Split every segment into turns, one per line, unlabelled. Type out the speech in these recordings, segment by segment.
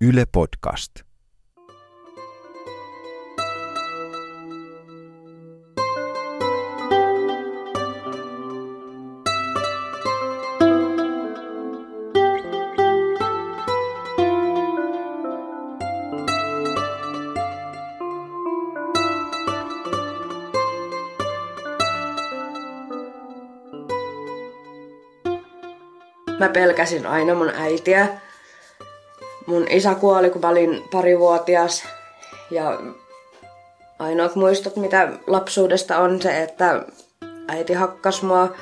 Yle Podcast.
Mä pelkäsin aina mun äitiä. Mun isä kuoli, kun mä olin parivuotias. Ja ainoat muistot, mitä lapsuudesta on se, että äiti hakkas mua.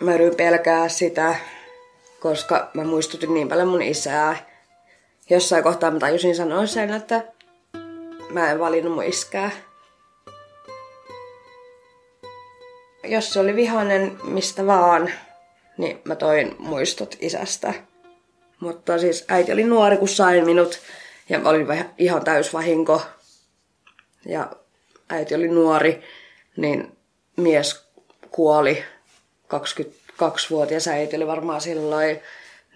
Mä yritin pelkää sitä, koska mä muistutin niin paljon mun isää. Jossain kohtaa mä tajusin sanoa sen, että mä en valinnut mun iskää. Jos se oli vihainen mistä vaan, niin mä toin muistot isästä. Mutta siis äiti oli nuori, kun sain minut ja mä olin ihan täysvahinko. Ja äiti oli nuori, niin mies kuoli 22-vuotias äiti oli varmaan silloin,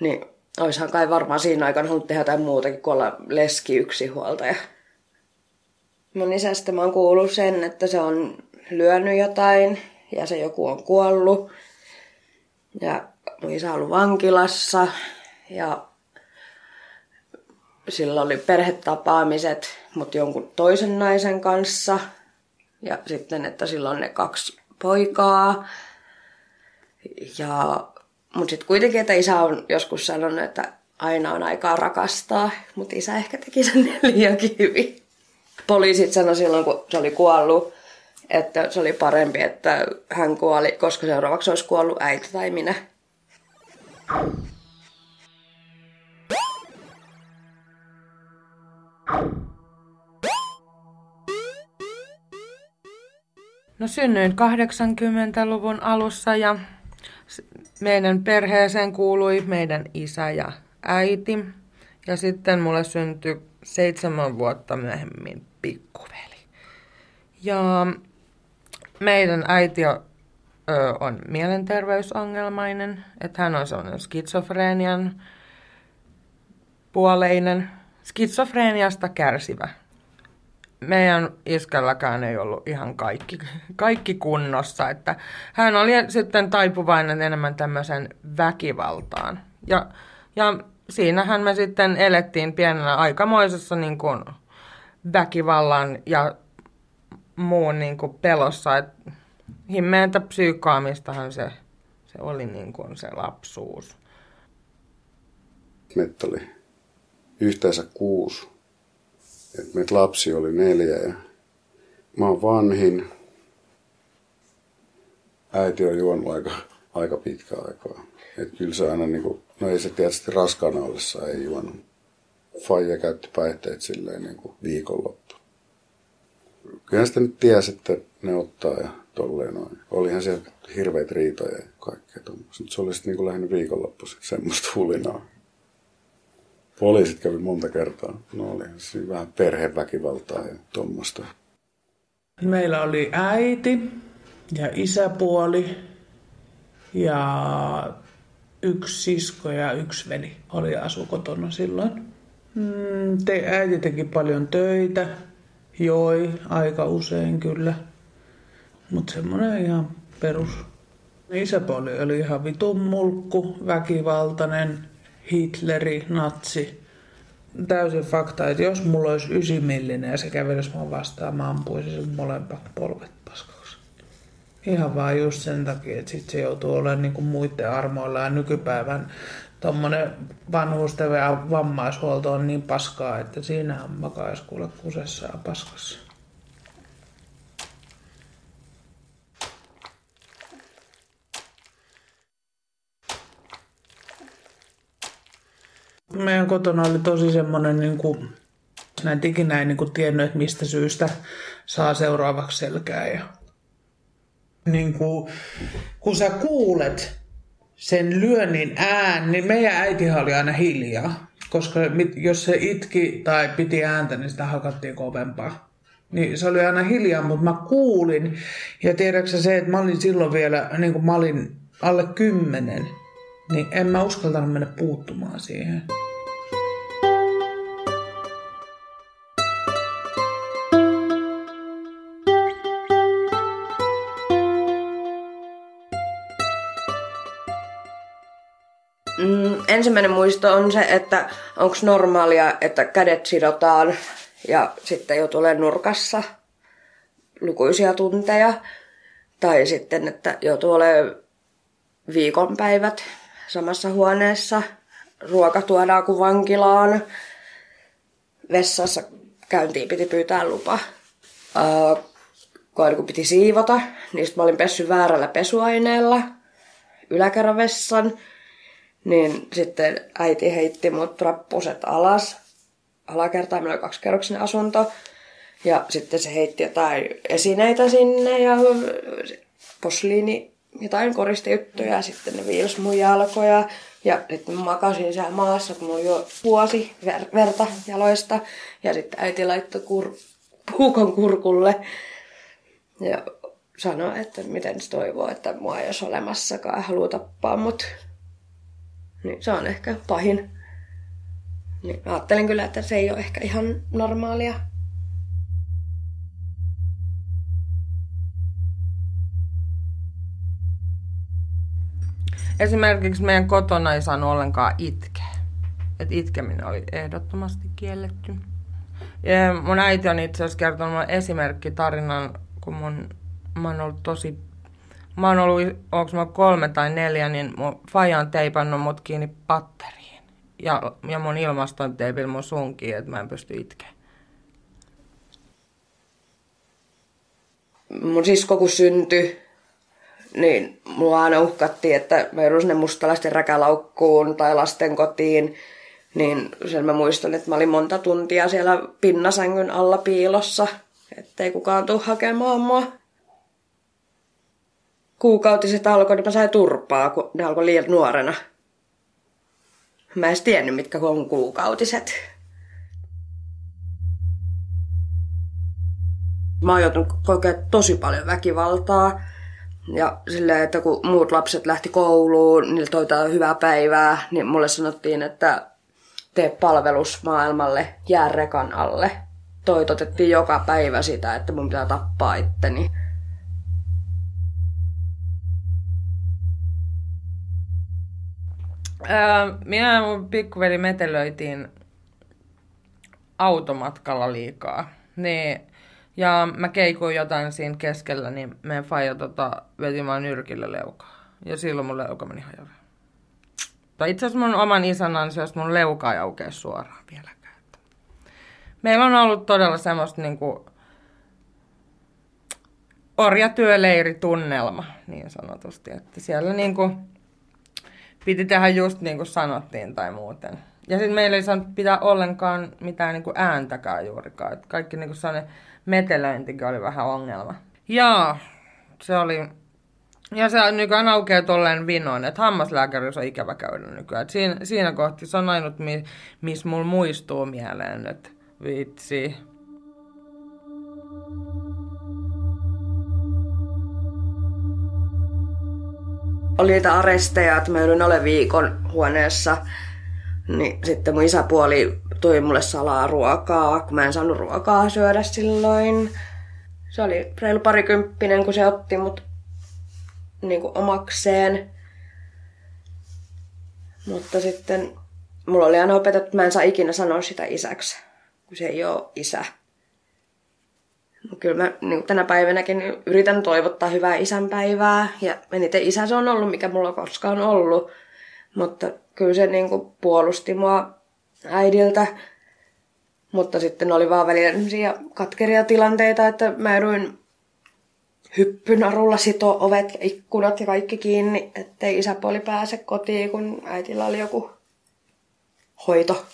niin oishan kai varmaan siinä aikana halunnut tehdä jotain muutakin kuin olla leski yksinhuoltaja. Mun isästä mä oon kuullut sen, että se on lyönyt jotain ja se joku on kuollut. Ja mun isä on ollut vankilassa ja sillä oli perhetapaamiset, mutta jonkun toisen naisen kanssa. Ja sitten, että sillä on ne kaksi poikaa. Ja, mutta sitten kuitenkin, että isä on joskus sanonut, että aina on aikaa rakastaa, mutta isä ehkä teki sen liiankin hyvin. Poliisit sanoi silloin, kun se oli kuollut, että se oli parempi, että hän kuoli, koska seuraavaksi olisi kuollut äiti tai minä.
No synnyin 80-luvun alussa ja meidän perheeseen kuului meidän isä ja äiti. Ja sitten mulle syntyi seitsemän vuotta myöhemmin pikkuveli. Ja meidän äiti on, mielenterveysongelmainen, että hän on sellainen skitsofrenian puoleinen, skitsofreniasta kärsivä. Meidän iskälläkään ei ollut ihan kaikki, kaikki kunnossa, että hän oli sitten taipuvainen enemmän tämmöisen väkivaltaan. Ja, ja siinähän me sitten elettiin pienenä aikamoisessa niin kuin väkivallan ja muun niin kuin pelossa. että himmeentä psyykaamistahan se, se oli niin kuin se lapsuus.
Meitä oli yhteensä kuusi. Et meitä lapsi oli neljä ja mä oon vanhin. Äiti on juonut aika, aika pitkä aikaa. Et kyllä se aina niin kuin, no ei se tietysti raskaana ollessa ei juonut. Faija käytti päihteet silleen niin kuin viikonloppu. Kyllä sitä nyt tiesi, että ne ottaa ja tolleen noin. Olihan siellä hirveitä riitoja ja kaikkea tuommoista. Se oli sitten niin lähinnä viikonloppuisin semmoista hulinaa. Poliisit kävi monta kertaa. No oli siinä vähän perheväkivaltaa ja tuommoista.
Meillä oli äiti ja isäpuoli ja yksi sisko ja yksi veli oli asu kotona silloin. Mm, te, äiti teki paljon töitä, joi aika usein kyllä. Mutta semmoinen ihan perus. Isäpuoli oli ihan vitun mulkku, väkivaltainen, Hitleri, natsi. Täysin fakta, että jos mulla olisi ysimillinen ja se kävelisi mua vastaan, mä ampuisin sen molemmat polvet paskaksi. Ihan vaan just sen takia, että sit se joutuu olemaan niinku muiden armoilla ja nykypäivän tuommoinen vanhusten ja vammaishuolto on niin paskaa, että siinä on kuule kusessa ja paskassa. Meidän kotona oli tosi semmoinen, niin kuin, mä en ikinä niin kuin tiennyt, että mistä syystä saa seuraavaksi selkää. Ja, niin kuin, kun sä kuulet sen lyönnin ään, niin meidän äiti oli aina hiljaa. Koska jos se itki tai piti ääntä, niin sitä hakattiin kovempaa. Niin se oli aina hiljaa, mutta mä kuulin. Ja tiedätkö se, että mä olin silloin vielä, niin kuin mä olin alle kymmenen, niin en mä uskaltanut mennä puuttumaan siihen.
Mm, ensimmäinen muisto on se, että onko normaalia, että kädet sidotaan ja sitten jo tulee nurkassa lukuisia tunteja. Tai sitten, että joutuu olemaan viikonpäivät samassa huoneessa. Ruoka tuodaan kuin vankilaan. Vessassa käyntiin piti pyytää lupa. Uh, kun piti siivota, niin mä olin pessy väärällä pesuaineella yläkerravessan. Niin sitten äiti heitti mut rappuset alas. Alakertaan meillä oli kaksikerroksinen asunto. Ja sitten se heitti jotain esineitä sinne ja posliini, jotain koristejuttuja ja sitten ne viilsi mun jalkoja. Ja sitten mä makasin siellä maassa, kun mulla jo vuosi ver- verta jaloista. Ja sitten äiti laittoi kur- puukon kurkulle. Ja sanoi, että miten se toivoo, että mua ei olisi olemassakaan ja haluaa tappaa mut. Niin se on ehkä pahin. Niin ajattelin kyllä, että se ei ole ehkä ihan normaalia.
Esimerkiksi meidän kotona ei saanut ollenkaan itkeä. Et itkeminen oli ehdottomasti kielletty. Ja mun äiti on itse asiassa kertonut esimerkkitarinan, kun mun, mä oon ollut tosi... Mä oon ollut, onko mä kolme tai neljä, niin mun faija on teipannut mut kiinni patteriin. Ja, ja mun ilmaston teipillä mun sunkiin, että mä en pysty itkeä.
Mun sisko kun syntyi, niin mua aina uhkattiin, että mä joudun sinne mustalaisten räkälaukkuun tai lasten kotiin. Niin sen mä muistan, että mä olin monta tuntia siellä pinnasängyn alla piilossa, ettei kukaan tule hakemaan mua. Kuukautiset alkoi, niin mä sain turpaa, kun ne alkoi liian nuorena. Mä en tiennyt, mitkä on kuukautiset. Mä oon joutunut kokea tosi paljon väkivaltaa. Ja silleen, että kun muut lapset lähti kouluun, niillä toivotaan hyvää päivää, niin mulle sanottiin, että tee palvelus maailmalle, jää rekan alle. Toitotettiin joka päivä sitä, että mun pitää tappaa itteni.
Minä ja mun pikkuveli metelöitiin automatkalla liikaa. Niin ja mä keikuin jotain siinä keskellä, niin meidän faija tota, veti vaan nyrkille leukaa. Ja silloin mun leuka meni hajalle. Tai itse asiassa mun oman isän ansiosta mun leuka ei aukea suoraan vieläkään. Meillä on ollut todella semmoista niinku orjatyöleiritunnelma, niin sanotusti. Että siellä niinku piti tehdä just niin kuin sanottiin tai muuten. Ja sitten meillä ei saanut pitää ollenkaan mitään niinku ääntäkään juurikaan. Et kaikki niinku sellainen metelöintikin oli vähän ongelma. Ja se oli... Ja se nykyään aukeaa tolleen vinoin, että hammaslääkärissä on ikävä käydä nykyään. Et siinä, siinä kohti se on ainut, mi, missä mulla muistuu mieleen, että vitsi.
Oli niitä aresteja, että mä joudun olemaan viikon huoneessa. Niin sitten mun isäpuoli toi mulle salaa ruokaa, kun mä en saanut ruokaa syödä silloin. Se oli reilu parikymppinen, kun se otti mut niin kuin omakseen. Mutta sitten mulla oli aina opetettu, että mä en saa ikinä sanoa sitä isäksi, kun se ei ole isä. Kyllä mä niin tänä päivänäkin yritän toivottaa hyvää isänpäivää. Ja eniten isä se on ollut, mikä mulla koskaan ollut. Mutta kyllä se niin kuin puolusti mua äidiltä. Mutta sitten oli vaan välillä katkeria tilanteita, että mä eduin hyppynarulla sito ovet ja ikkunat ja kaikki kiinni, ettei isäpuoli pääse kotiin, kun äitillä oli joku hoito.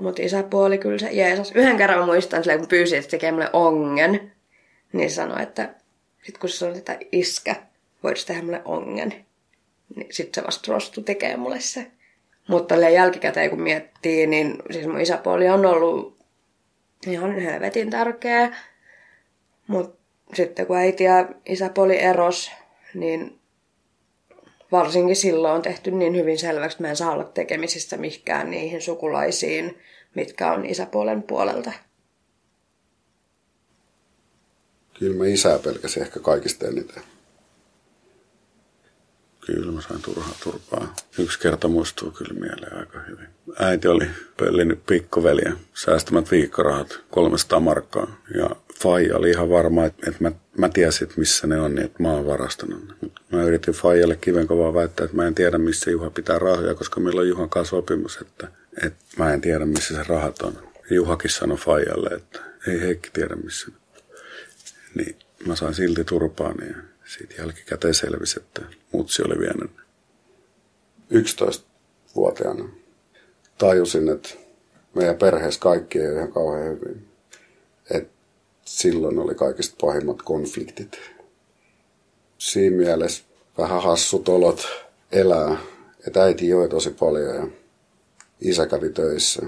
Mutta isäpuoli kyllä se Jeesus. Yhden kerran muistan, kun pyysin, että tekee mulle ongen, niin sanoi, että sit kun se sanoi, että iskä, voisi tehdä mulle ongen, niin sitten se vasta suostui tekee mulle se. Mutta jälkikäteen kun miettii, niin siis mun isäpuoli on ollut ihan helvetin tärkeä. Mutta sitten kun äiti ja isäpuoli eros, niin varsinkin silloin on tehty niin hyvin selväksi, että mä en saa olla tekemisissä mihinkään niihin sukulaisiin, mitkä on isäpuolen puolelta.
Kyllä mä isää pelkäsin ehkä kaikista eniten. Kyllä mä sain turhaa turpaa. Yksi kerta muistuu kyllä mieleen aika hyvin. Äiti oli pöllinyt pikkuveljen säästämät viikkorahat 300 markkaa. Ja Faija oli ihan varma, että, että mä, mä tiesin, missä ne on, niin että mä oon varastanut ne. Mä yritin Faijalle kivenkovaa väittää, että mä en tiedä, missä Juha pitää rahoja, koska meillä on Juhan kanssa sopimus, että, että mä en tiedä, missä se rahat on. Juhakin sanoi Faijalle, että ei Heikki tiedä, missä Niin mä sain silti turpaani ja siitä jälkikäteen selvisi, että mutsi oli vienyt 11-vuotiaana. Tajusin, että meidän perheessä kaikki ei ole ihan kauhean hyvin. Et silloin oli kaikista pahimmat konfliktit. Siinä mielessä vähän hassut olot elää. Että äiti joi tosi paljon ja isä kävi töissä.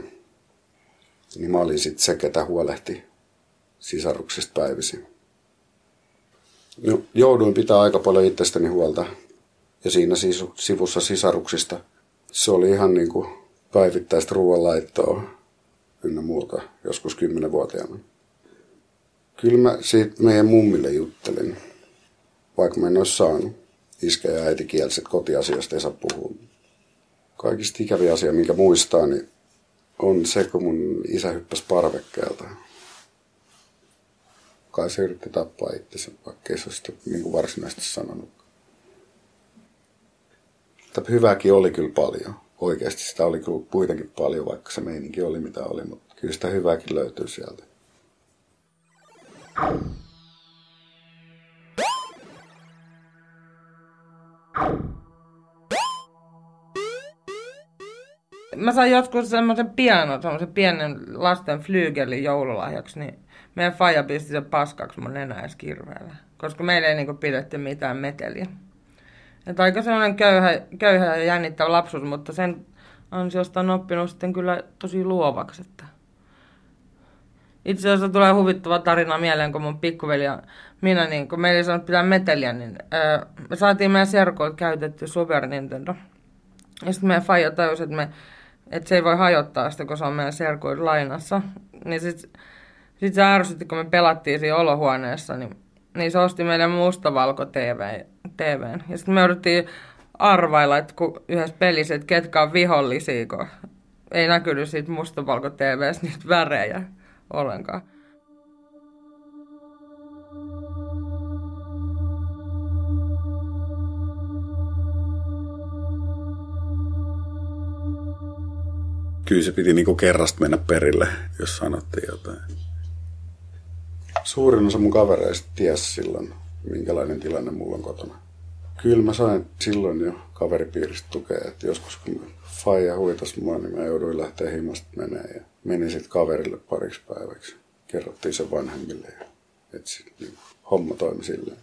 Niin mä olin sitten se, ketä huolehti sisaruksista päivisin. No, jouduin pitää aika paljon itsestäni huolta. Ja siinä sivussa sisaruksista se oli ihan niin kuin päivittäistä ruoanlaittoa ynnä muuta joskus kymmenenvuotiaana. Kyllä mä siitä meidän mummille juttelin, vaikka mä en olisi saanut. Iskä ja äiti kielsi, kotiasioista ei saa puhua. Kaikista ikäviä asia, minkä muistaa, niin on se, kun mun isä hyppäsi parvekkeelta kai se yritti tappaa itsensä, vaikka ei se sitä niin kuin varsinaisesti sanonut. Mutta hyvääkin oli kyllä paljon. Oikeasti sitä oli kyllä kuitenkin paljon, vaikka se meininki oli mitä oli, mutta kyllä sitä hyvääkin löytyy sieltä.
Mä sain joskus semmoisen pianon, semmoisen pienen lasten flygelin joululahjaksi, niin meidän faija pisti sen paskaksi mun nenäis kirveellä. Koska meillä ei niinku pidetty mitään meteliä. Että aika sellainen köyhä, köyhä ja jännittävä lapsuus, mutta sen ansiosta on oppinut sitten kyllä tosi luovaksi. Että itse asiassa tulee huvittava tarina mieleen, kun mun pikkuveli ja minä, niin kun meillä ei saanut pitää meteliä, niin ää, me saatiin meidän serkoilta käytetty Super Nintendo. Ja sitten meidän faija tajusi, että, me, että se ei voi hajottaa sitä, kun se on meidän serkoilta lainassa. Niin sitten sitten se ärsytti, kun me pelattiin siinä olohuoneessa, niin, niin se osti meille mustavalko TV, TVn. Ja sitten me jouduttiin arvailla, että kun yhdessä pelissä, että ketkä on vihollisia, kun ei näkynyt siitä mustavalko TVstä niitä värejä ollenkaan.
Kyllä se piti niinku kerrasta mennä perille, jos sanottiin jotain. Suurin osa mun kavereista ties silloin, minkälainen tilanne mulla on kotona. Kyllä mä sain silloin jo kaveripiiristä tukea, että joskus kun faija huitas mua, niin mä jouduin lähteä himasta menee ja menin sitten kaverille pariksi päiväksi. Kerrottiin se vanhemmille ja että niin, homma toimi silleen.